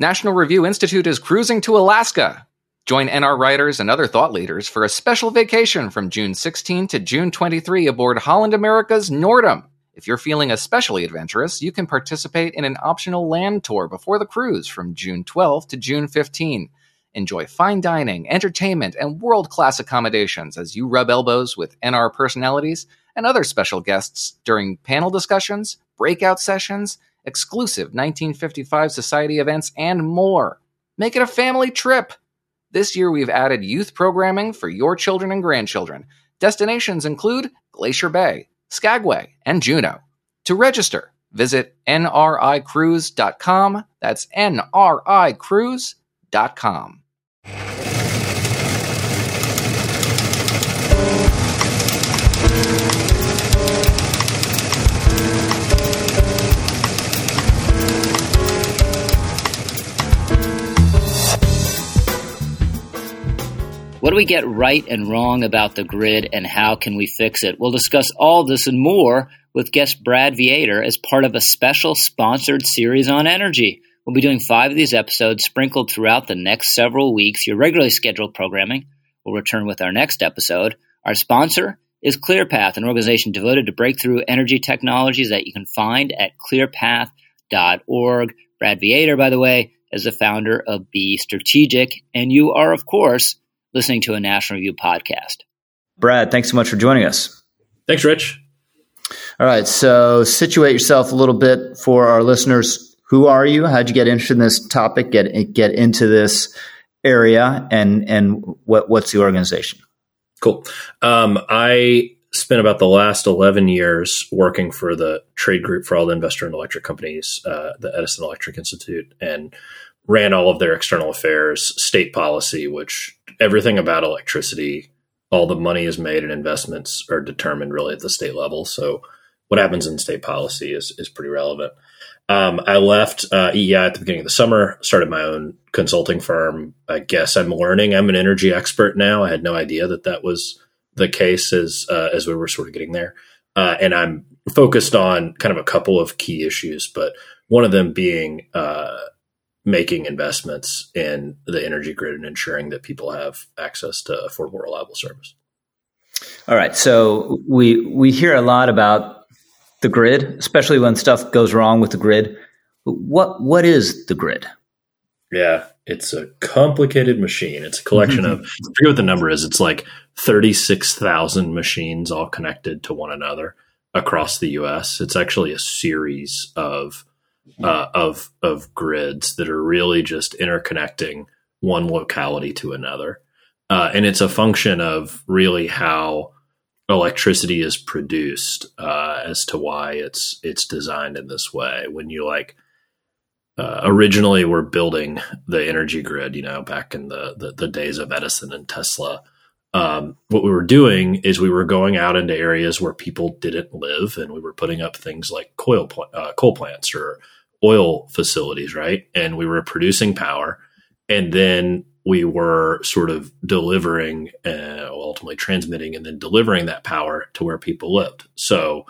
National Review Institute is cruising to Alaska. Join NR writers and other thought leaders for a special vacation from June 16 to June 23 aboard Holland America's Noordam. If you're feeling especially adventurous, you can participate in an optional land tour before the cruise from June 12 to June 15. Enjoy fine dining, entertainment, and world class accommodations as you rub elbows with NR personalities and other special guests during panel discussions, breakout sessions, exclusive 1955 Society events, and more. Make it a family trip. This year, we've added youth programming for your children and grandchildren. Destinations include Glacier Bay, Skagway, and Juneau. To register, visit nricruise.com. That's nricruise.com. What do we get right and wrong about the grid and how can we fix it? We'll discuss all this and more with guest Brad Viator as part of a special sponsored series on energy. We'll be doing five of these episodes sprinkled throughout the next several weeks. Your regularly scheduled programming will return with our next episode. Our sponsor is ClearPath, an organization devoted to breakthrough energy technologies that you can find at clearpath.org. Brad Viator, by the way, is the founder of Be Strategic, and you are, of course, listening to a National Review podcast. Brad, thanks so much for joining us. Thanks, Rich. All right, so situate yourself a little bit for our listeners. Who are you? How'd you get interested in this topic? Get get into this area, and and what what's the organization? Cool. Um, I spent about the last 11 years working for the trade group for all the investor and electric companies, uh, the Edison Electric Institute, and ran all of their external affairs, state policy, which everything about electricity, all the money is made and investments are determined really at the state level. So what happens in state policy is is pretty relevant. Um, I left uh, EEI at the beginning of the summer, started my own consulting firm. I guess I'm learning. I'm an energy expert now. I had no idea that that was the case as uh, as we were sort of getting there. Uh, and I'm focused on kind of a couple of key issues, but one of them being uh, making investments in the energy grid and ensuring that people have access to affordable, reliable service. All right. So we we hear a lot about the grid, especially when stuff goes wrong with the grid. What what is the grid? Yeah, it's a complicated machine. It's a collection of I forget what the number is. It's like thirty six thousand machines all connected to one another across the U.S. It's actually a series of uh, of of grids that are really just interconnecting one locality to another, uh, and it's a function of really how electricity is produced uh, as to why it's it's designed in this way. When you like uh, originally we're building the energy grid, you know, back in the the, the days of Edison and Tesla. Um, what we were doing is we were going out into areas where people didn't live, and we were putting up things like coal pl- uh, coal plants or oil facilities, right? And we were producing power, and then we were sort of delivering, uh, ultimately transmitting, and then delivering that power to where people lived. So,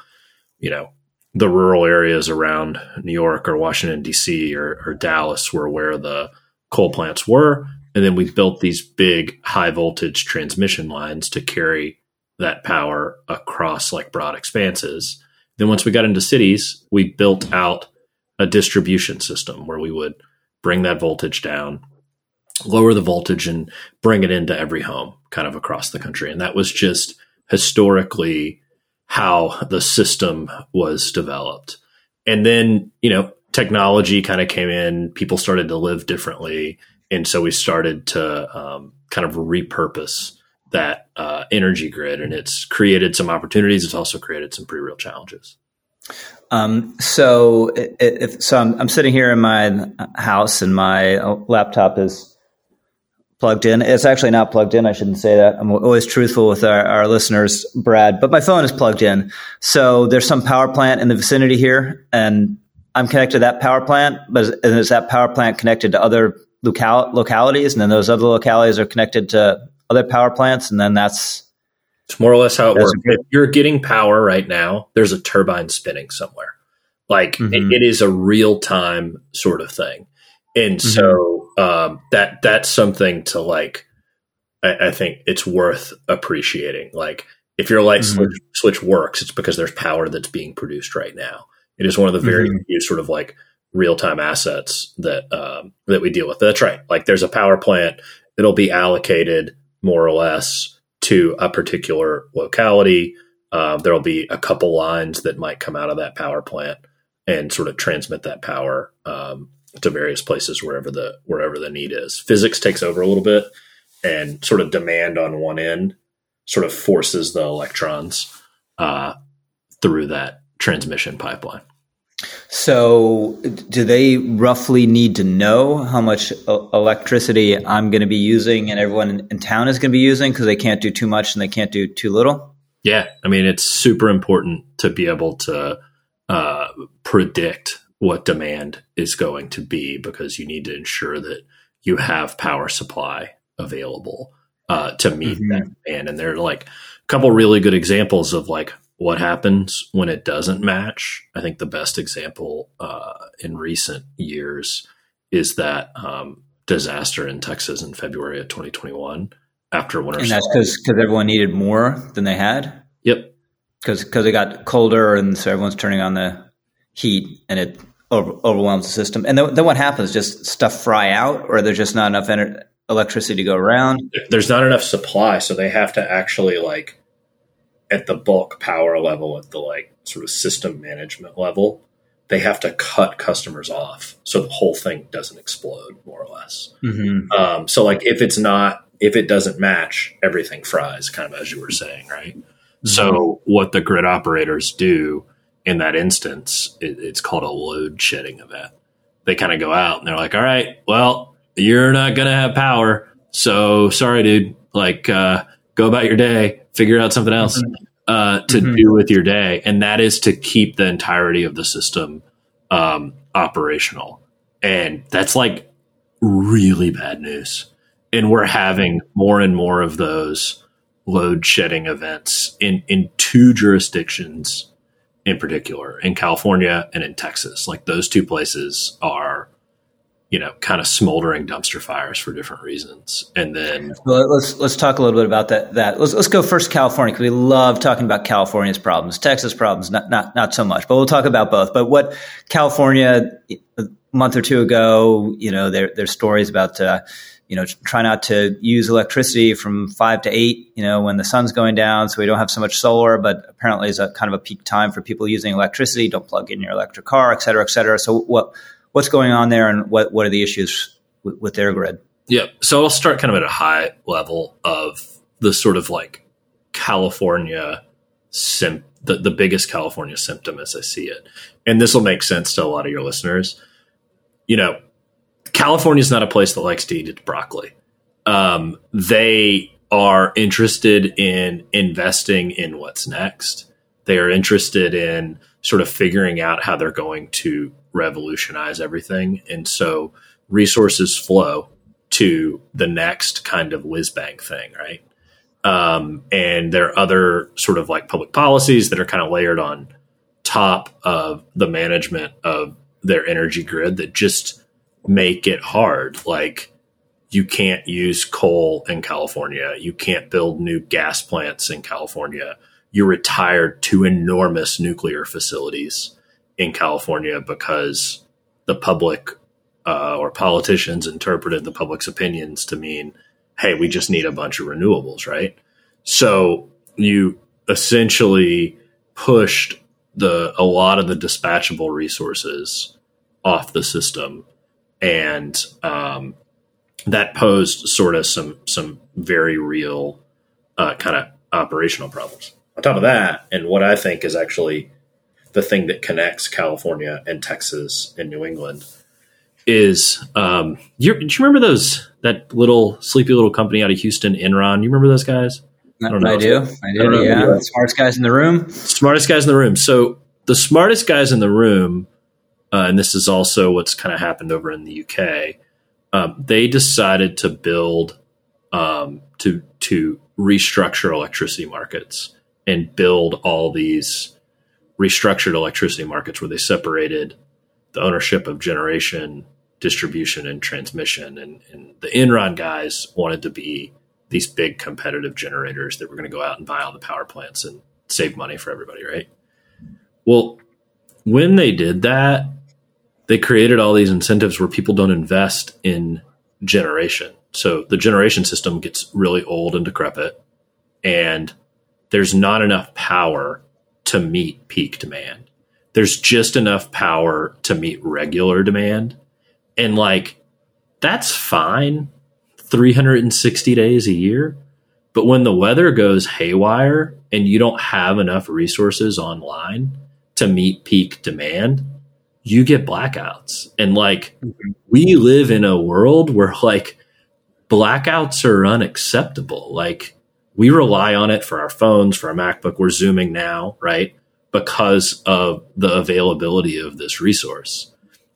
you know, the rural areas around New York or Washington D.C. Or, or Dallas were where the coal plants were, and then we built these big high voltage transmission lines to carry that power across like broad expanses. Then once we got into cities, we built out a distribution system where we would bring that voltage down, lower the voltage, and bring it into every home kind of across the country. And that was just historically how the system was developed. And then, you know, technology kind of came in, people started to live differently. And so we started to um, kind of repurpose that uh, energy grid, and it's created some opportunities. It's also created some pretty real challenges. Um, so, if, so I'm, I'm, sitting here in my house, and my laptop is plugged in. It's actually not plugged in. I shouldn't say that. I'm always truthful with our, our listeners, Brad. But my phone is plugged in. So there's some power plant in the vicinity here, and I'm connected to that power plant. But is, is that power plant connected to other local, localities, and then those other localities are connected to other power plants, and then that's it's more or less how it works. If you're getting power right now, there's a turbine spinning somewhere. Like mm-hmm. it, it is a real time sort of thing. and mm-hmm. so um, that that's something to like. I, I, think it's worth appreciating. Like if your light mm-hmm. switch, switch, works, it's because there's power that's being produced right now. It is one of the very mm-hmm. few sort of like real time assets that um, that we deal with. That's right. Like there's a power plant. It'll be allocated more or less to a particular locality. Uh, there'll be a couple lines that might come out of that power plant and sort of transmit that power um, to various places wherever the wherever the need is. Physics takes over a little bit, and sort of demand on one end sort of forces the electrons uh, through that transmission pipeline. So, do they roughly need to know how much electricity I'm going to be using and everyone in town is going to be using because they can't do too much and they can't do too little? Yeah, I mean it's super important to be able to uh, predict what demand is going to be because you need to ensure that you have power supply available uh, to meet mm-hmm. that demand. And there are like a couple really good examples of like what happens when it doesn't match. I think the best example uh, in recent years is that um, disaster in Texas in February of 2021 after winter. And that's because because everyone needed more than they had. Yep. Because because it got colder and so everyone's turning on the heat and it over, overwhelms the system. And then, then what happens? Just stuff fry out, or there's just not enough ener- electricity to go around. There's not enough supply, so they have to actually like at the bulk power level, at the like sort of system management level, they have to cut customers off so the whole thing doesn't explode, more or less. Mm-hmm. Um, so like if it's not if it doesn't match, everything fries, kind of as you were saying, right? Mm-hmm. So what the grid operators do in that instance, it, it's called a load shedding event. They kind of go out and they're like, all right, well, you're not going to have power. So sorry, dude. Like, uh, go about your day, figure out something else mm-hmm. uh, to mm-hmm. do with your day. And that is to keep the entirety of the system um, operational. And that's like really bad news. And we're having more and more of those load shedding events in, in two jurisdictions in particular in California and in Texas. Like those two places are, you know, kind of smoldering dumpster fires for different reasons. And then well, let's let's talk a little bit about that. That let's let's go first California because we love talking about California's problems, Texas problems, not not not so much. But we'll talk about both. But what California a month or two ago, you know, there there's stories about. Uh, you know, try not to use electricity from five to eight, you know, when the sun's going down. So we don't have so much solar, but apparently is a kind of a peak time for people using electricity. Don't plug in your electric car, et cetera, et cetera. So what, what's going on there and what, what are the issues with, their grid? Yeah. So I'll start kind of at a high level of the sort of like California the, the biggest California symptom as I see it. And this will make sense to a lot of your listeners. You know, California is not a place that likes to eat its broccoli. Um, they are interested in investing in what's next. They are interested in sort of figuring out how they're going to revolutionize everything. And so resources flow to the next kind of whiz bang thing, right? Um, and there are other sort of like public policies that are kind of layered on top of the management of their energy grid that just make it hard. Like you can't use coal in California. You can't build new gas plants in California. You retired two enormous nuclear facilities in California because the public uh, or politicians interpreted the public's opinions to mean, hey, we just need a bunch of renewables, right? So you essentially pushed the a lot of the dispatchable resources off the system and um, that posed sort of some some very real uh, kind of operational problems. On top of that, and what I think is actually the thing that connects California and Texas and New England is um, you, do you remember those that little sleepy little company out of Houston, Enron? You remember those guys? I, don't know. I do. I do. I yeah, smartest guys in the room. Smartest guys in the room. So the smartest guys in the room uh, and this is also what's kind of happened over in the UK. Um, they decided to build um, to to restructure electricity markets and build all these restructured electricity markets where they separated the ownership of generation distribution and transmission. And, and the Enron guys wanted to be these big competitive generators that were going to go out and buy all the power plants and save money for everybody, right? Well, when they did that, they created all these incentives where people don't invest in generation. So the generation system gets really old and decrepit, and there's not enough power to meet peak demand. There's just enough power to meet regular demand. And like, that's fine 360 days a year. But when the weather goes haywire and you don't have enough resources online to meet peak demand, you get blackouts. And like, mm-hmm. we live in a world where like blackouts are unacceptable. Like, we rely on it for our phones, for our MacBook. We're Zooming now, right? Because of the availability of this resource.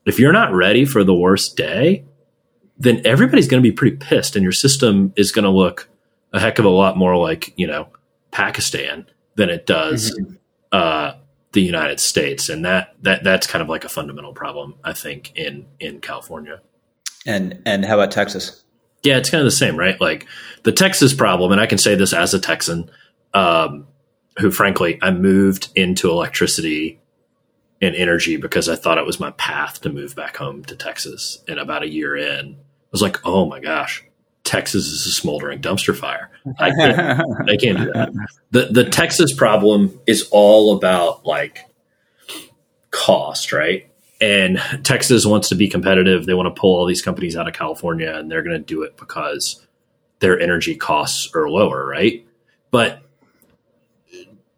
If you're not ready for the worst day, then everybody's going to be pretty pissed and your system is going to look a heck of a lot more like, you know, Pakistan than it does mm-hmm. uh, the United States. And that, that, that's kind of like a fundamental problem, I think, in, in California. And, and how about Texas? Yeah, it's kind of the same, right? Like the Texas problem, and I can say this as a Texan, um, who frankly, I moved into electricity and energy because I thought it was my path to move back home to Texas. And about a year in, I was like, oh my gosh, Texas is a smoldering dumpster fire. I can't, I can't do that. The the Texas problem is all about like cost, right? And Texas wants to be competitive. They want to pull all these companies out of California, and they're going to do it because their energy costs are lower, right? But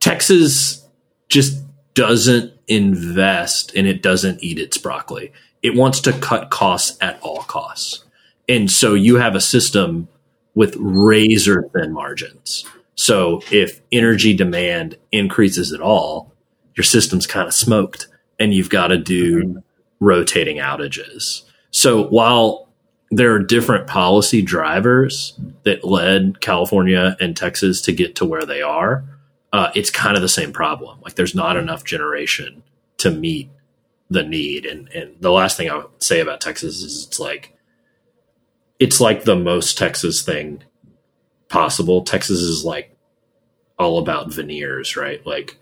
Texas just doesn't invest and it doesn't eat its broccoli. It wants to cut costs at all costs. And so you have a system with razor thin margins. So if energy demand increases at all, your system's kind of smoked and you've got to do mm-hmm. rotating outages. So while there are different policy drivers that led California and Texas to get to where they are, uh, it's kind of the same problem. Like there's not enough generation to meet the need. And and the last thing I would say about Texas is it's like it's like the most Texas thing possible. Texas is like all about veneers, right? Like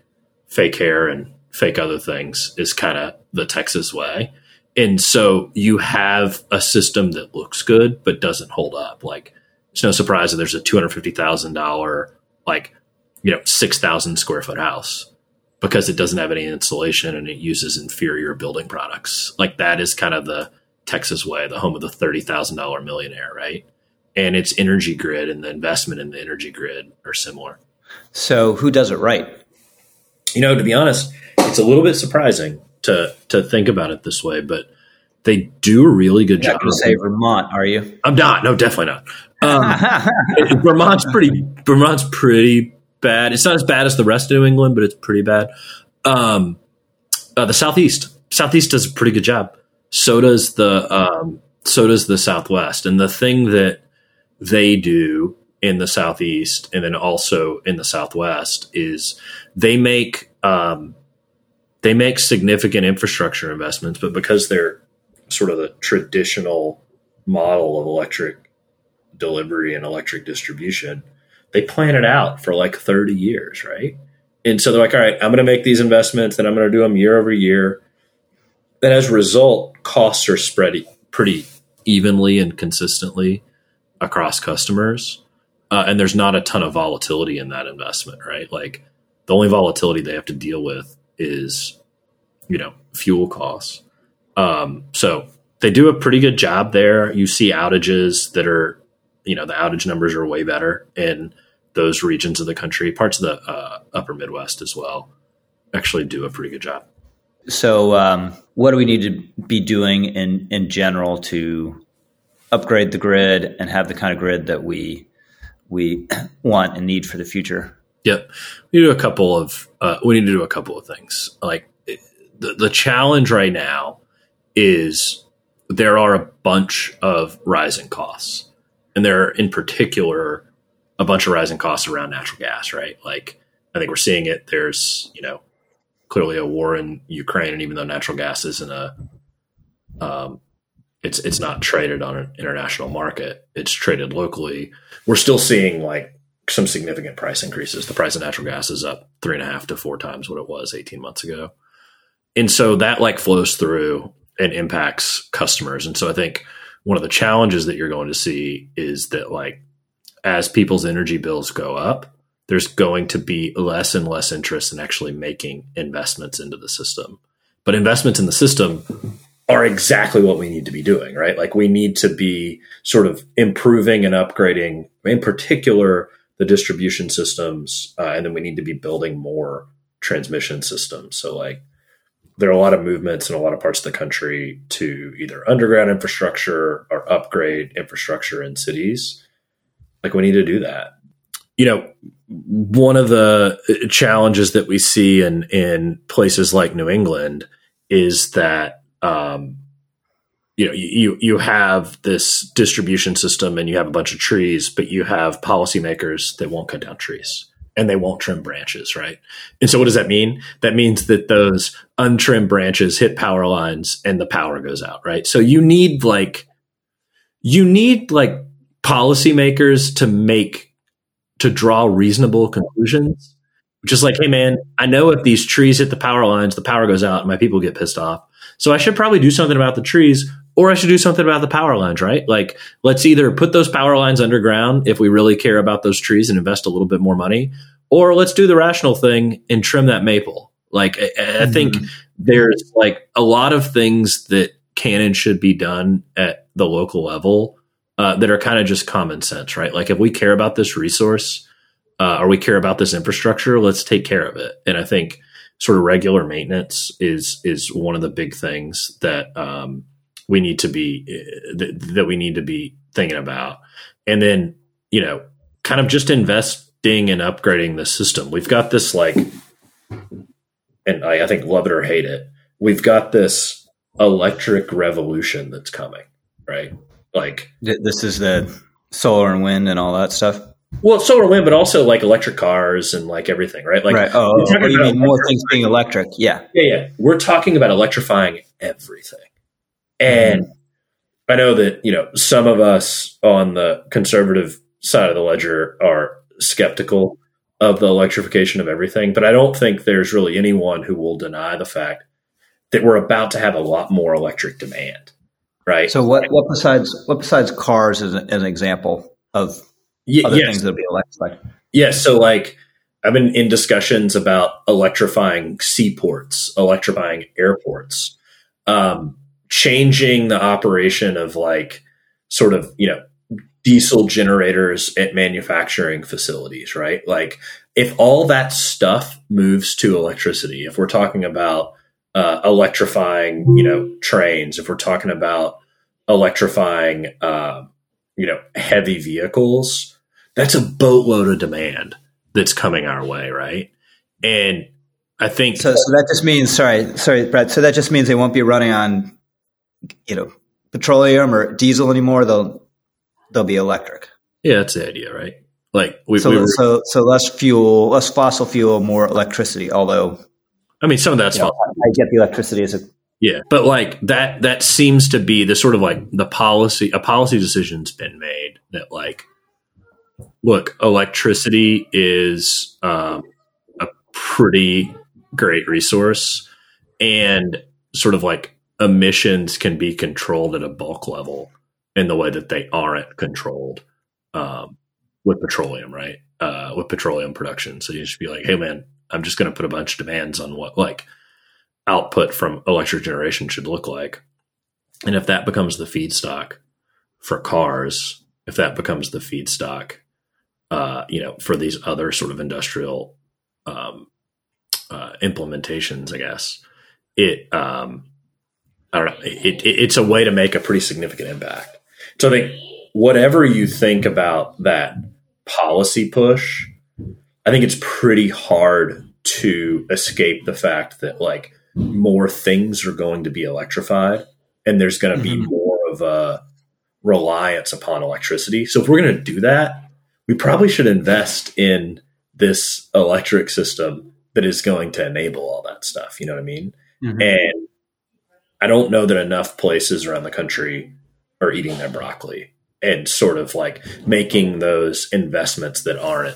fake hair and fake other things is kind of the Texas way. And so you have a system that looks good but doesn't hold up. Like it's no surprise that there's a two hundred fifty thousand dollar like you know, 6,000 square foot house because it doesn't have any insulation and it uses inferior building products. Like that is kind of the Texas way, the home of the $30,000 millionaire, right? And its energy grid and the investment in the energy grid are similar. So who does it right? You know, to be honest, it's a little bit surprising to to think about it this way, but they do a really good You're job. Not say Vermont, are you? I'm not. No, definitely not. Um, Vermont's pretty. Vermont's pretty bad. It's not as bad as the rest of New England, but it's pretty bad. Um, uh, the Southeast, Southeast does a pretty good job. So does the um, so does the Southwest. And the thing that they do in the Southeast and then also in the Southwest is they make um, they make significant infrastructure investments, but because they're sort of the traditional model of electric delivery and electric distribution, they plan it out for like 30 years, right? And so they're like, all right, I'm going to make these investments and I'm going to do them year over year. And as a result, costs are spread pretty evenly and consistently across customers. Uh, and there's not a ton of volatility in that investment, right? Like the only volatility they have to deal with is, you know, fuel costs. Um, so they do a pretty good job there. You see outages that are, you know, the outage numbers are way better in those regions of the country, parts of the uh, upper Midwest as well, actually do a pretty good job. So, um, what do we need to be doing in in general to upgrade the grid and have the kind of grid that we we want and need for the future? Yep, we do a couple of uh, we need to do a couple of things. Like the the challenge right now is there are a bunch of rising costs, and there are in particular a bunch of rising costs around natural gas, right? Like I think we're seeing it. There's, you know, clearly a war in Ukraine, and even though natural gas isn't a um, it's it's not traded on an international market. It's traded locally. We're still seeing like some significant price increases. The price of natural gas is up three and a half to four times what it was 18 months ago. And so that like flows through and impacts customers. And so I think one of the challenges that you're going to see is that like as people's energy bills go up, there's going to be less and less interest in actually making investments into the system. But investments in the system are exactly what we need to be doing, right? Like we need to be sort of improving and upgrading, in particular, the distribution systems, uh, and then we need to be building more transmission systems. So, like, there are a lot of movements in a lot of parts of the country to either underground infrastructure or upgrade infrastructure in cities. Like, we need to do that. You know, one of the challenges that we see in in places like New England is that um, you know you you have this distribution system and you have a bunch of trees but you have policymakers that won't cut down trees and they won't trim branches right? And so what does that mean? That means that those untrimmed branches hit power lines and the power goes out right? So you need like you need like policymakers to make to draw reasonable conclusions. Just like hey man i know if these trees hit the power lines the power goes out and my people get pissed off. So I should probably do something about the trees or I should do something about the power lines, right? Like, let's either put those power lines underground if we really care about those trees and invest a little bit more money, or let's do the rational thing and trim that maple. Like, I, I mm-hmm. think there's like a lot of things that can and should be done at the local level uh, that are kind of just common sense, right? Like, if we care about this resource uh, or we care about this infrastructure, let's take care of it. And I think sort of regular maintenance is is one of the big things that um, we need to be eh, that, that we need to be thinking about, and then you know, kind of just investing and upgrading the system. We've got this like, and I, I think love it or hate it, we've got this electric revolution that's coming, right? Like this is the solar and wind and all that stuff. Well, solar wind, but also like electric cars and like everything, right? Like, right. Oh, oh, oh you mean more things being electric? Yeah, yeah, yeah. We're talking about electrifying everything, and mm-hmm. I know that you know some of us on the conservative side of the ledger are skeptical of the electrification of everything, but I don't think there's really anyone who will deny the fact that we're about to have a lot more electric demand, right? So, what what besides what besides cars is an, an example of yeah, other yes. things that'll be electrified. Yeah. So like I've been in discussions about electrifying seaports, electrifying airports, um, changing the operation of like sort of, you know, diesel generators at manufacturing facilities, right? Like if all that stuff moves to electricity, if we're talking about uh, electrifying, you know, trains, if we're talking about electrifying, uh, you know, heavy vehicles, that's a boatload of demand that's coming our way, right? And I think so. So that just means, sorry, sorry, Brett. So that just means they won't be running on, you know, petroleum or diesel anymore. They'll they'll be electric. Yeah, that's the idea, right? Like we, so, we were, so so less fuel, less fossil fuel, more electricity. Although, I mean, some of that's. You know, I get the electricity as a yeah, but like that that seems to be the sort of like the policy a policy decision's been made that like look, electricity is um, a pretty great resource, and sort of like emissions can be controlled at a bulk level in the way that they aren't controlled um, with petroleum, right? Uh, with petroleum production. So you just be like, hey, man, I'm just going to put a bunch of demands on what like output from electric generation should look like. And if that becomes the feedstock for cars, if that becomes the feedstock uh, you know, for these other sort of industrial um, uh, implementations, I guess it, um, I don't know, it, it, it's a way to make a pretty significant impact. So I think whatever you think about that policy push, I think it's pretty hard to escape the fact that like more things are going to be electrified and there's going to be mm-hmm. more of a reliance upon electricity. So if we're going to do that, we probably should invest in this electric system that is going to enable all that stuff. You know what I mean? Mm-hmm. And I don't know that enough places around the country are eating their broccoli and sort of like making those investments that aren't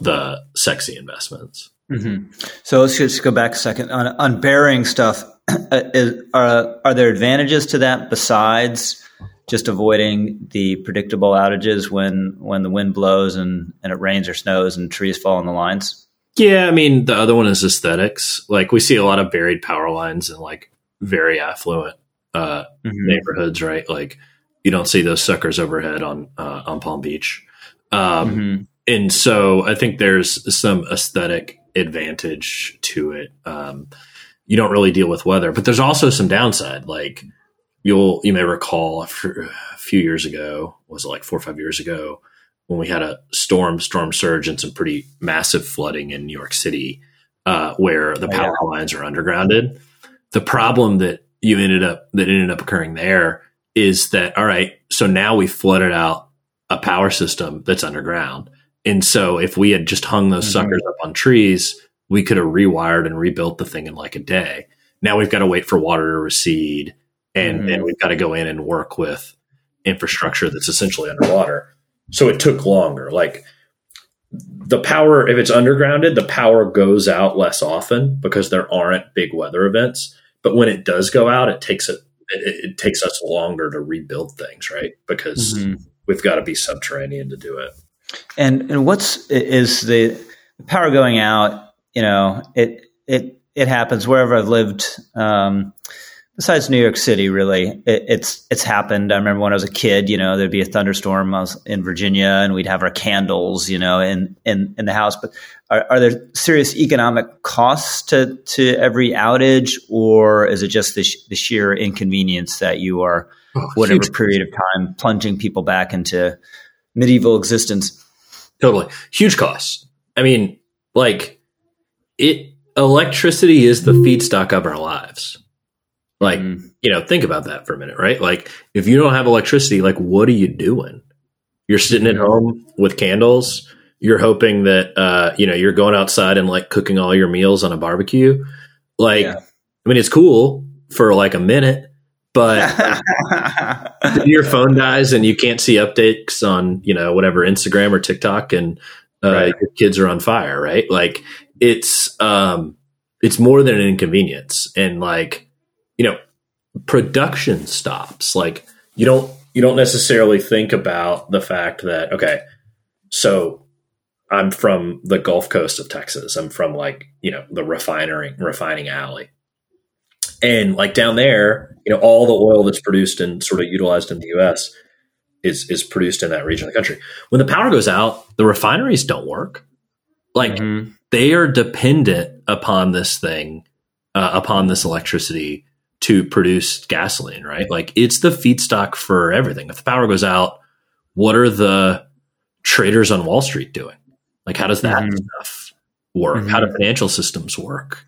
the sexy investments. Mm-hmm. So let's just go back a second on, on burying stuff. Uh, is, are, are there advantages to that besides just avoiding the predictable outages when when the wind blows and, and it rains or snows and trees fall on the lines? Yeah, I mean the other one is aesthetics. Like we see a lot of buried power lines in like very affluent uh, mm-hmm. neighborhoods, right? Like you don't see those suckers overhead on uh, on Palm Beach. Um, mm-hmm. And so I think there's some aesthetic advantage to it. Um, you don't really deal with weather, but there's also some downside. Like you'll you may recall a few years ago, was it like four or five years ago, when we had a storm, storm surge, and some pretty massive flooding in New York City, uh, where the power oh, yeah. lines are undergrounded. The problem that you ended up that ended up occurring there is that all right, so now we flooded out a power system that's underground. And so if we had just hung those mm-hmm. suckers up on trees, we could have rewired and rebuilt the thing in like a day. Now we've got to wait for water to recede and, mm-hmm. and we've got to go in and work with infrastructure that's essentially underwater. So it took longer. Like the power, if it's undergrounded, the power goes out less often because there aren't big weather events. But when it does go out, it takes it, it, it takes us longer to rebuild things, right? Because mm-hmm. we've got to be subterranean to do it. And and what's is the power going out? You know, it it it happens wherever I've lived. Um, besides New York City, really, it, it's it's happened. I remember when I was a kid, you know, there'd be a thunderstorm. I was in Virginia, and we'd have our candles, you know, in in, in the house. But are, are there serious economic costs to to every outage, or is it just the, sh- the sheer inconvenience that you are, oh, whatever huge. period of time, plunging people back into medieval existence? Totally, huge costs. I mean, like it. Electricity is the feedstock of our lives like, mm. you know, think about that for a minute, right? Like, if you don't have electricity, like, what are you doing? You're sitting at home with candles. You're hoping that, uh, you know, you're going outside and like cooking all your meals on a barbecue. Like, yeah. I mean, it's cool for like a minute, but your phone dies and you can't see updates on, you know, whatever Instagram or TikTok and uh, right. your kids are on fire, right? Like, it's, um, it's more than an inconvenience. And like, you know, production stops. Like you don't you don't necessarily think about the fact that okay, so I'm from the Gulf Coast of Texas. I'm from like you know the refinery refining alley, and like down there, you know, all the oil that's produced and sort of utilized in the U.S. is is produced in that region of the country. When the power goes out, the refineries don't work. Like mm-hmm. they are dependent upon this thing, uh, upon this electricity to produce gasoline, right? Like it's the feedstock for everything. If the power goes out, what are the traders on Wall Street doing? Like how does that mm-hmm. stuff work? Mm-hmm. How do financial systems work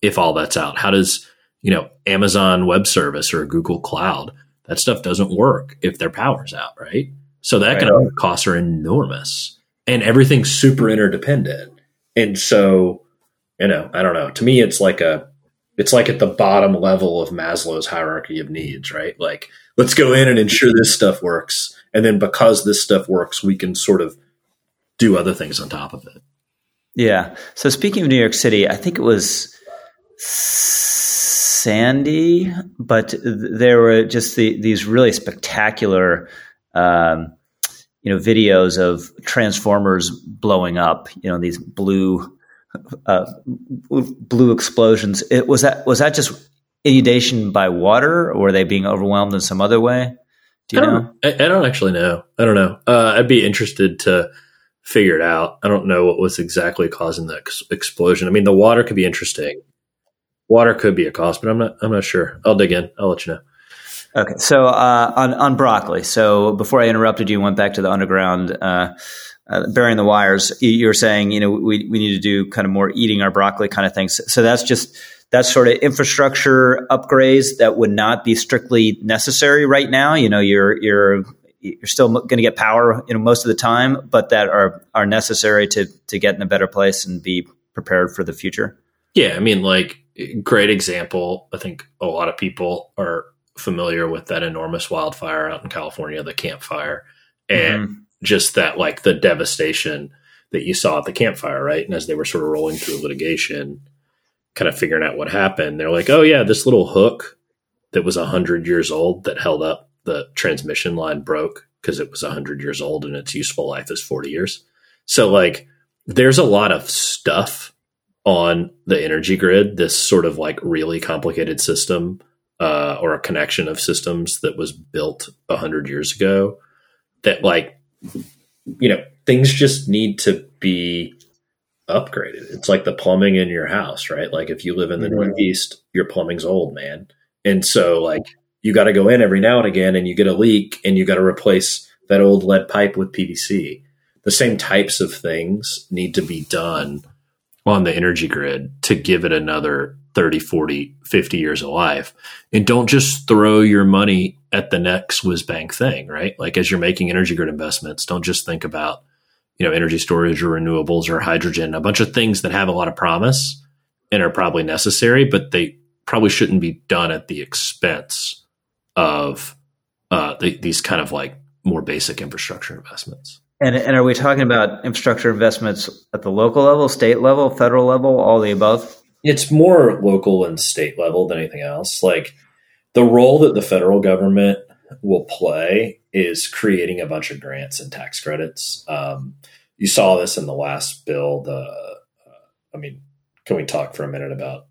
if all that's out? How does, you know, Amazon Web Service or Google Cloud? That stuff doesn't work if their power's out, right? So the economic right. costs are enormous and everything's super interdependent. And so, you know, I don't know. To me, it's like a it's like at the bottom level of Maslow's hierarchy of needs, right? Like, let's go in and ensure this stuff works. And then because this stuff works, we can sort of do other things on top of it. Yeah. So speaking of New York City, I think it was Sandy, but there were just the, these really spectacular, um, you know, videos of transformers blowing up. You know, these blue uh, blue explosions. It, was that was that just inundation by water, or were they being overwhelmed in some other way? Do you I know? I, I, don't actually know. I don't know. Uh, I'd be interested to figure it out. I don't know what was exactly causing the ex- explosion. I mean, the water could be interesting. Water could be a cause, but I'm not. I'm not sure. I'll dig in. I'll let you know. Okay, so uh, on on broccoli. So before I interrupted you, went back to the underground uh, uh, burying the wires. You were saying, you know, we, we need to do kind of more eating our broccoli kind of things. So that's just that's sort of infrastructure upgrades that would not be strictly necessary right now. You know, you're you're you're still going to get power, you know, most of the time, but that are are necessary to to get in a better place and be prepared for the future. Yeah, I mean, like great example. I think a lot of people are familiar with that enormous wildfire out in California, the Camp Fire, and mm-hmm. just that like the devastation that you saw at the Camp Fire, right? And as they were sort of rolling through litigation, kind of figuring out what happened, they're like, oh yeah, this little hook that was a hundred years old that held up the transmission line broke because it was a hundred years old and its useful life is forty years. So like, there's a lot of stuff on the energy grid. This sort of like really complicated system uh, or a connection of systems that was built a hundred years ago that like you know things just need to be upgraded. It's like the plumbing in your house right? Like if you live in the mm-hmm. northeast your plumbing's old man. And so like you got to go in every now and again and you get a leak and you got to replace that old lead pipe with pvc the same types of things need to be done on the energy grid to give it another 30, 40, 50 years of life. And don't just throw your money at the next whiz bang thing, right? Like as you're making energy grid investments, don't just think about, you know, energy storage or renewables or hydrogen, a bunch of things that have a lot of promise and are probably necessary, but they probably shouldn't be done at the expense of uh, the, these kind of like more basic infrastructure investments. And, and are we talking about infrastructure investments at the local level, state level, federal level, all the above? It's more local and state level than anything else. Like the role that the federal government will play is creating a bunch of grants and tax credits. Um, you saw this in the last bill. The, uh, I mean, can we talk for a minute about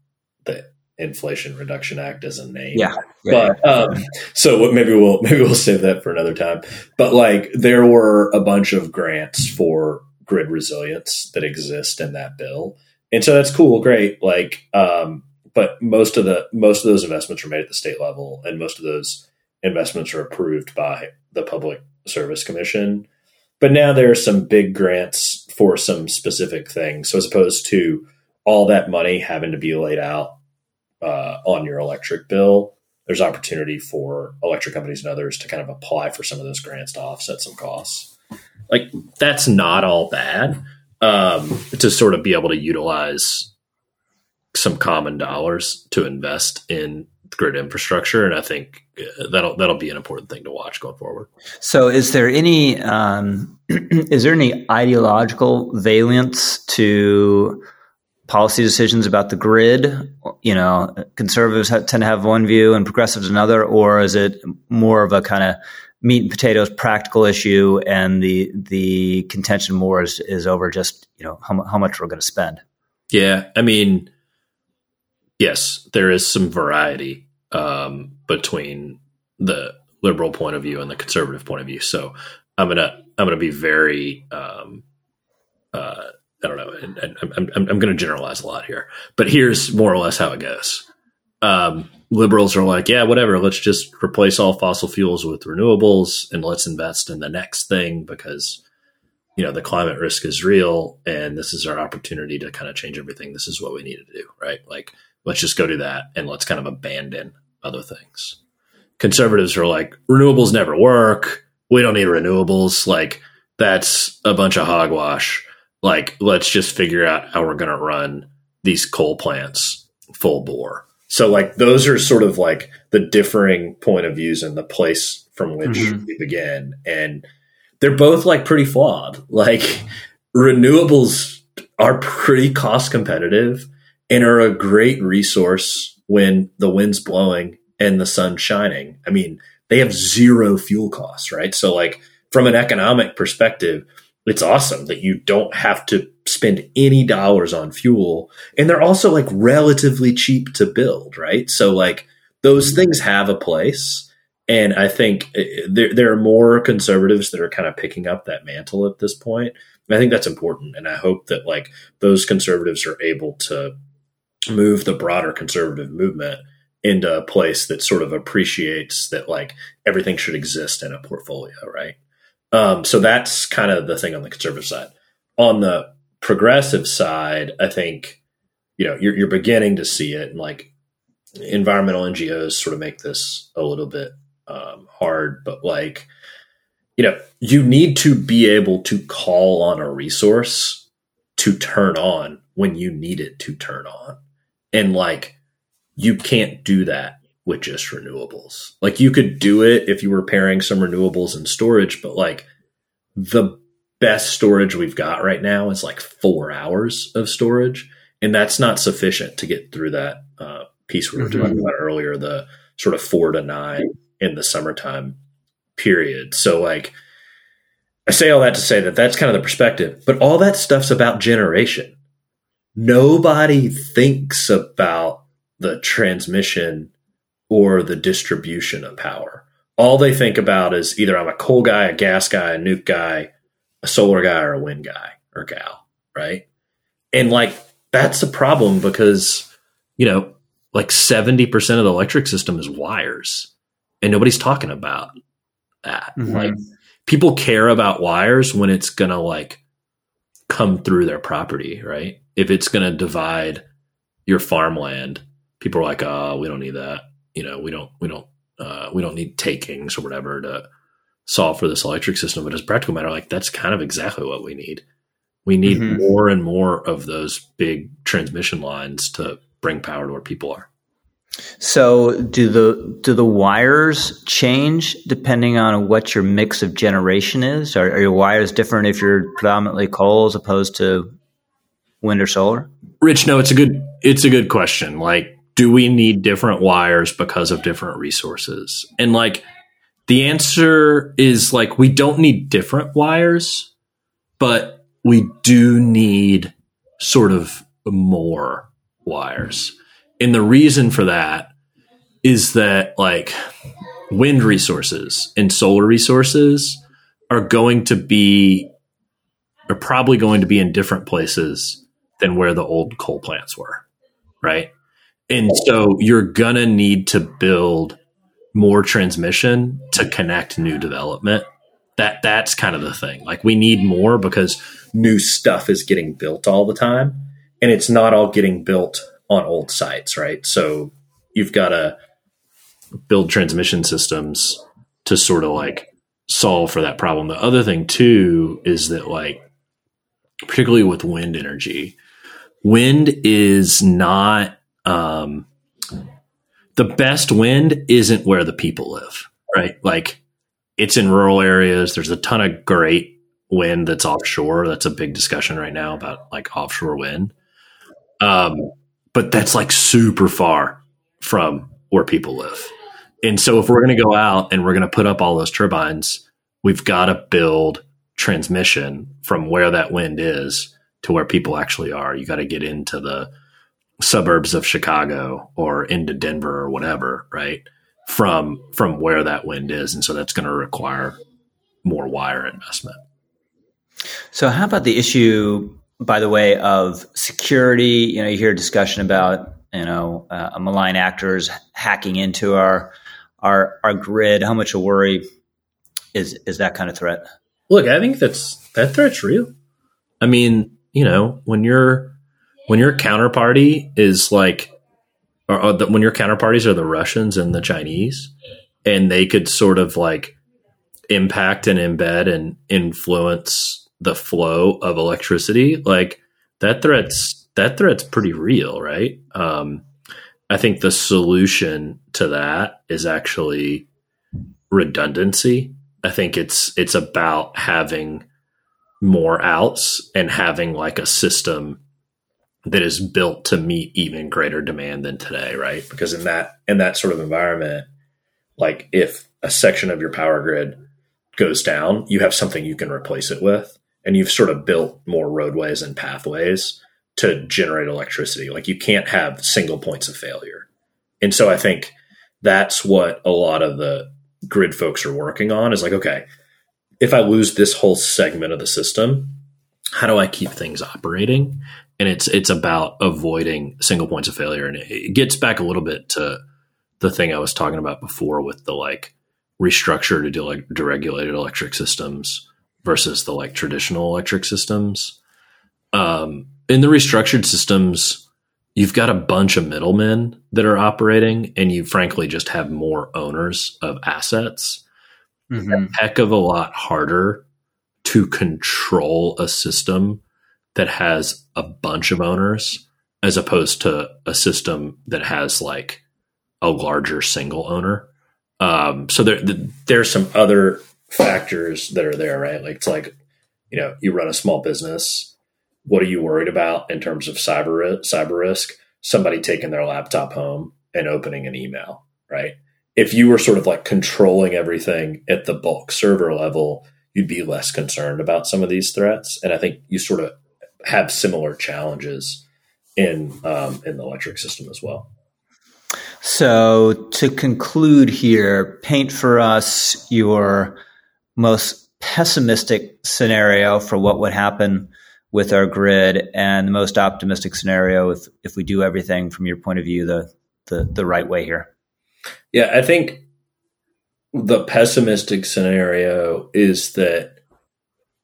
the Inflation Reduction Act as a name? Yeah. yeah but um, so maybe we'll maybe we'll save that for another time. But like, there were a bunch of grants for grid resilience that exist in that bill and so that's cool, great. Like, um, but most of the most of those investments are made at the state level, and most of those investments are approved by the Public Service Commission. But now there are some big grants for some specific things. So as opposed to all that money having to be laid out uh, on your electric bill, there's opportunity for electric companies and others to kind of apply for some of those grants to offset some costs. Like that's not all bad um, to sort of be able to utilize some common dollars to invest in grid infrastructure, and I think uh, that'll that'll be an important thing to watch going forward. So, is there any um, is there any ideological valence to policy decisions about the grid? You know, conservatives tend to have one view and progressives another, or is it more of a kind of meat and potatoes practical issue, and the the contention more is, is over just you know how, how much we're going to spend. Yeah, I mean, yes, there is some variety um, between the liberal point of view and the conservative point of view. So I'm gonna I'm gonna be very um, uh, I don't know, and, and I'm, I'm, I'm going to generalize a lot here, but here's more or less how it goes. Um, liberals are like, yeah, whatever. Let's just replace all fossil fuels with renewables and let's invest in the next thing because, you know, the climate risk is real and this is our opportunity to kind of change everything. This is what we need to do, right? Like, let's just go do that and let's kind of abandon other things. Conservatives are like, renewables never work. We don't need renewables. Like, that's a bunch of hogwash. Like, let's just figure out how we're going to run these coal plants full bore so like those are sort of like the differing point of views and the place from which mm-hmm. we begin. And they're both like pretty flawed. Like renewables are pretty cost competitive and are a great resource when the wind's blowing and the sun's shining. I mean, they have zero fuel costs, right? So like from an economic perspective, it's awesome that you don't have to spend any dollars on fuel. And they're also like relatively cheap to build, right? So like those things have a place. And I think eh, there, there are more conservatives that are kind of picking up that mantle at this point. I think that's important. And I hope that like those conservatives are able to move the broader conservative movement into a place that sort of appreciates that like everything should exist in a portfolio, right? Um, so that's kind of the thing on the conservative side. On the progressive side, I think you know you're, you're beginning to see it, and like environmental NGOs sort of make this a little bit um, hard, but like you know you need to be able to call on a resource to turn on when you need it to turn on, and like you can't do that with just renewables. Like you could do it if you were pairing some renewables and storage, but like the best storage we've got right now is like four hours of storage. And that's not sufficient to get through that uh, piece we were mm-hmm. talking about earlier, the sort of four to nine in the summertime period. So, like, I say all that to say that that's kind of the perspective, but all that stuff's about generation. Nobody thinks about the transmission or the distribution of power. All they think about is either I'm a coal guy, a gas guy, a nuke guy, a solar guy, or a wind guy or gal, right? And like that's a problem because, you know, like 70% of the electric system is wires and nobody's talking about that. Mm-hmm. Like people care about wires when it's going to like come through their property, right? If it's going to divide your farmland, people are like, "Oh, we don't need that." You know, we don't we don't uh, we don't need takings or whatever to solve for this electric system. But as a practical matter, like that's kind of exactly what we need. We need mm-hmm. more and more of those big transmission lines to bring power to where people are. So do the do the wires change depending on what your mix of generation is? Are, are your wires different if you're predominantly coal as opposed to wind or solar? Rich, no, it's a good it's a good question. Like, do we need different wires because of different resources? And like the answer is like we don't need different wires, but we do need sort of more wires. And the reason for that is that like wind resources and solar resources are going to be are probably going to be in different places than where the old coal plants were, right? And so you're going to need to build more transmission to connect new development. That that's kind of the thing. Like we need more because new stuff is getting built all the time and it's not all getting built on old sites, right? So you've got to build transmission systems to sort of like solve for that problem. The other thing too is that like particularly with wind energy, wind is not um, the best wind isn't where the people live, right? Like it's in rural areas. There's a ton of great wind that's offshore. That's a big discussion right now about like offshore wind. Um, but that's like super far from where people live. And so if we're going to go out and we're going to put up all those turbines, we've got to build transmission from where that wind is to where people actually are. You got to get into the suburbs of Chicago or into Denver or whatever, right? From from where that wind is. And so that's going to require more wire investment. So how about the issue by the way, of security. You know, you hear discussion about you know uh, malign actors hacking into our our our grid. How much a worry is is that kind of threat? Look, I think that's that threat's real. I mean, you know, when your when your counterparty is like, or, or the, when your counterparties are the Russians and the Chinese, and they could sort of like impact and embed and influence the flow of electricity, like that threat's that threat's pretty real, right? Um, I think the solution to that is actually redundancy. I think it's it's about having more outs and having like a system that is built to meet even greater demand than today, right? Because in that in that sort of environment, like if a section of your power grid goes down, you have something you can replace it with and you've sort of built more roadways and pathways to generate electricity. Like you can't have single points of failure. And so I think that's what a lot of the grid folks are working on is like, okay, if I lose this whole segment of the system, how do I keep things operating? And it's it's about avoiding single points of failure. And it gets back a little bit to the thing I was talking about before with the like restructure to deregulated electric systems versus the like traditional electric systems. Um, in the restructured systems, you've got a bunch of middlemen that are operating, and you frankly just have more owners of assets. Mm-hmm. heck of a lot harder to control a system that has a bunch of owners as opposed to a system that has like a larger single owner. Um, so there, there's some other factors that are there, right? Like it's like, you know, you run a small business. What are you worried about in terms of cyber cyber risk? Somebody taking their laptop home and opening an email, right? If you were sort of like controlling everything at the bulk server level, you'd be less concerned about some of these threats. And I think you sort of have similar challenges in um, in the electric system as well. So to conclude here, paint for us your most pessimistic scenario for what would happen with our grid and the most optimistic scenario if if we do everything from your point of view the the, the right way here. Yeah, I think the pessimistic scenario is that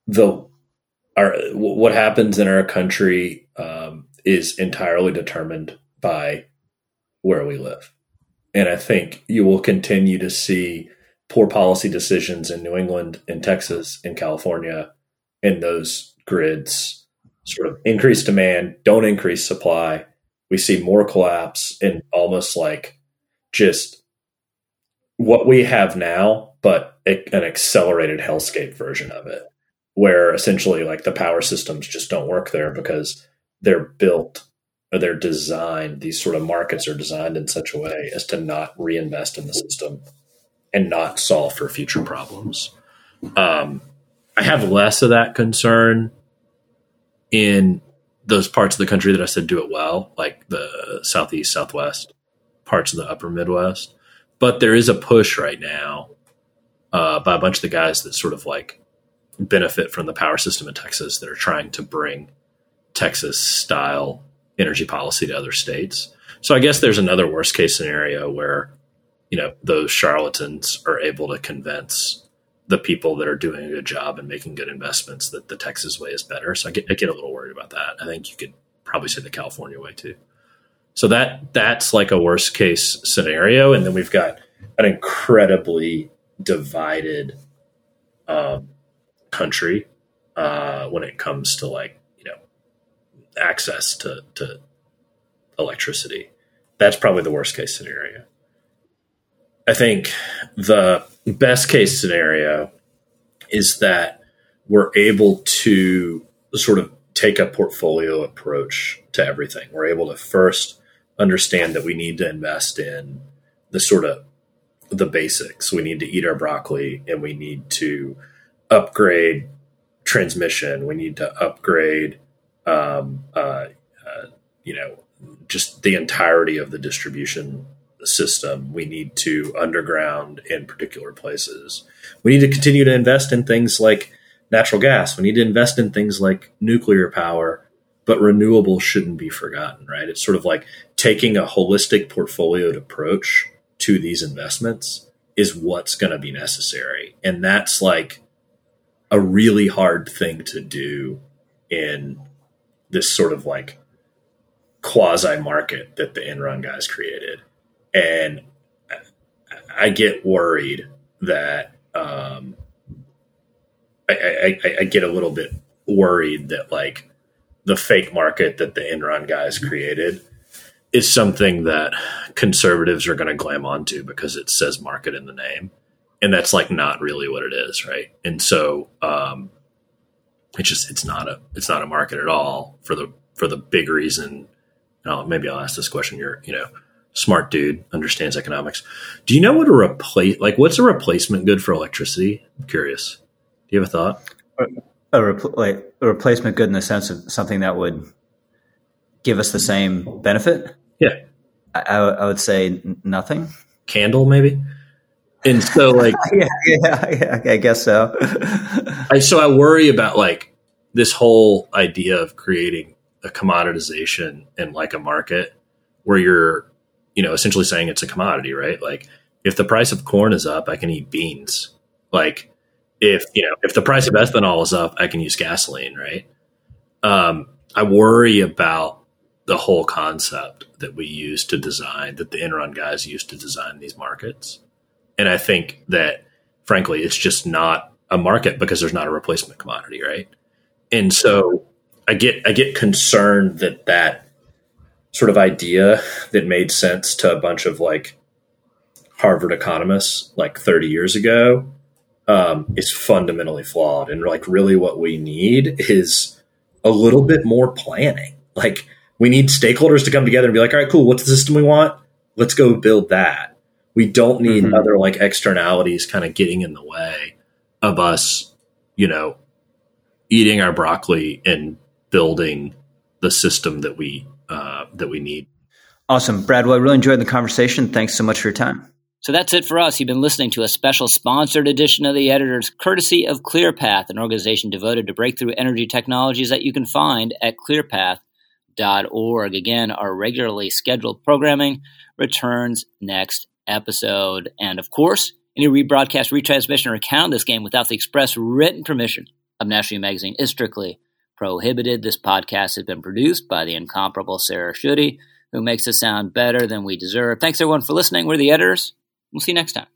the our what happens in our country um, is entirely determined by where we live, and I think you will continue to see poor policy decisions in New England, in Texas, in California, in those grids sort of increase demand, don't increase supply. We see more collapse in almost like just what we have now, but an accelerated hellscape version of it, where essentially like the power systems just don't work there because they're built or they're designed, these sort of markets are designed in such a way as to not reinvest in the system and not solve for future problems. Um, I have less of that concern in those parts of the country that I said do it well, like the southeast, southwest, parts of the upper Midwest. But there is a push right now uh, by a bunch of the guys that sort of like benefit from the power system in Texas that are trying to bring Texas style energy policy to other states. So I guess there's another worst case scenario where, you know, those charlatans are able to convince the people that are doing a good job and making good investments that the Texas way is better. So I get, I get a little worried about that. I think you could probably say the California way too. So that that's like a worst case scenario, and then we've got an incredibly divided um, country uh, when it comes to like you know access to, to electricity. That's probably the worst case scenario. I think the best case scenario is that we're able to sort of take a portfolio approach to everything. We're able to first understand that we need to invest in the sort of the basics. We need to eat our broccoli and we need to upgrade transmission. We need to upgrade, um, uh, uh, you know, just the entirety of the distribution system. We need to underground in particular places. We need to continue to invest in things like natural gas. We need to invest in things like nuclear power, but renewable shouldn't be forgotten, right? It's sort of like taking a holistic portfolio approach to these investments is what's going to be necessary. And that's like a really hard thing to do in this sort of like quasi market that the Enron guys created and I get worried that um, I, I, I, get a little bit worried that like the fake market that the Enron guys created is something that conservatives are going to glam onto because it says market in the name, and that's like not really what it is, right? And so um, it's just it's not a it's not a market at all for the for the big reason. Oh, maybe I'll ask this question. You're you know smart dude, understands economics. Do you know what a replace like what's a replacement good for electricity? I'm curious. Do you have a thought? A, a like a replacement good in the sense of something that would give us the same benefit? Yeah. I, I would say nothing. Candle, maybe. And so, like, yeah, yeah, yeah, I guess so. I, so I worry about like this whole idea of creating a commoditization in like a market where you're you know, essentially saying it's a commodity, right? Like if the price of corn is up, I can eat beans. Like if, you know, if the price of ethanol is up, I can use gasoline, right? Um, I worry about the whole concept that we use to design, that the Enron guys use to design these markets. And I think that, frankly, it's just not a market because there's not a replacement commodity, right? And so I get I get concerned that that sort of idea that made sense to a bunch of like Harvard economists like 30 years ago um, is fundamentally flawed. And like, really, what we need is a little bit more planning. Like, we need stakeholders to come together and be like, all right, cool, what's the system we want? Let's go build that. We don't need mm-hmm. other like externalities kind of getting in the way of us, you know, eating our broccoli and building the system that we uh, that we need. Awesome, Brad. Well, I really enjoyed the conversation. Thanks so much for your time. So that's it for us. You've been listening to a special sponsored edition of the editors, courtesy of ClearPath, an organization devoted to breakthrough energy technologies that you can find at clearpath.org. Again, our regularly scheduled programming returns next episode. And of course, any rebroadcast, retransmission, or account of this game without the express written permission of National Magazine is strictly prohibited. This podcast has been produced by the incomparable Sarah Schutte, who makes us sound better than we deserve. Thanks everyone for listening. We're the editors. We'll see you next time.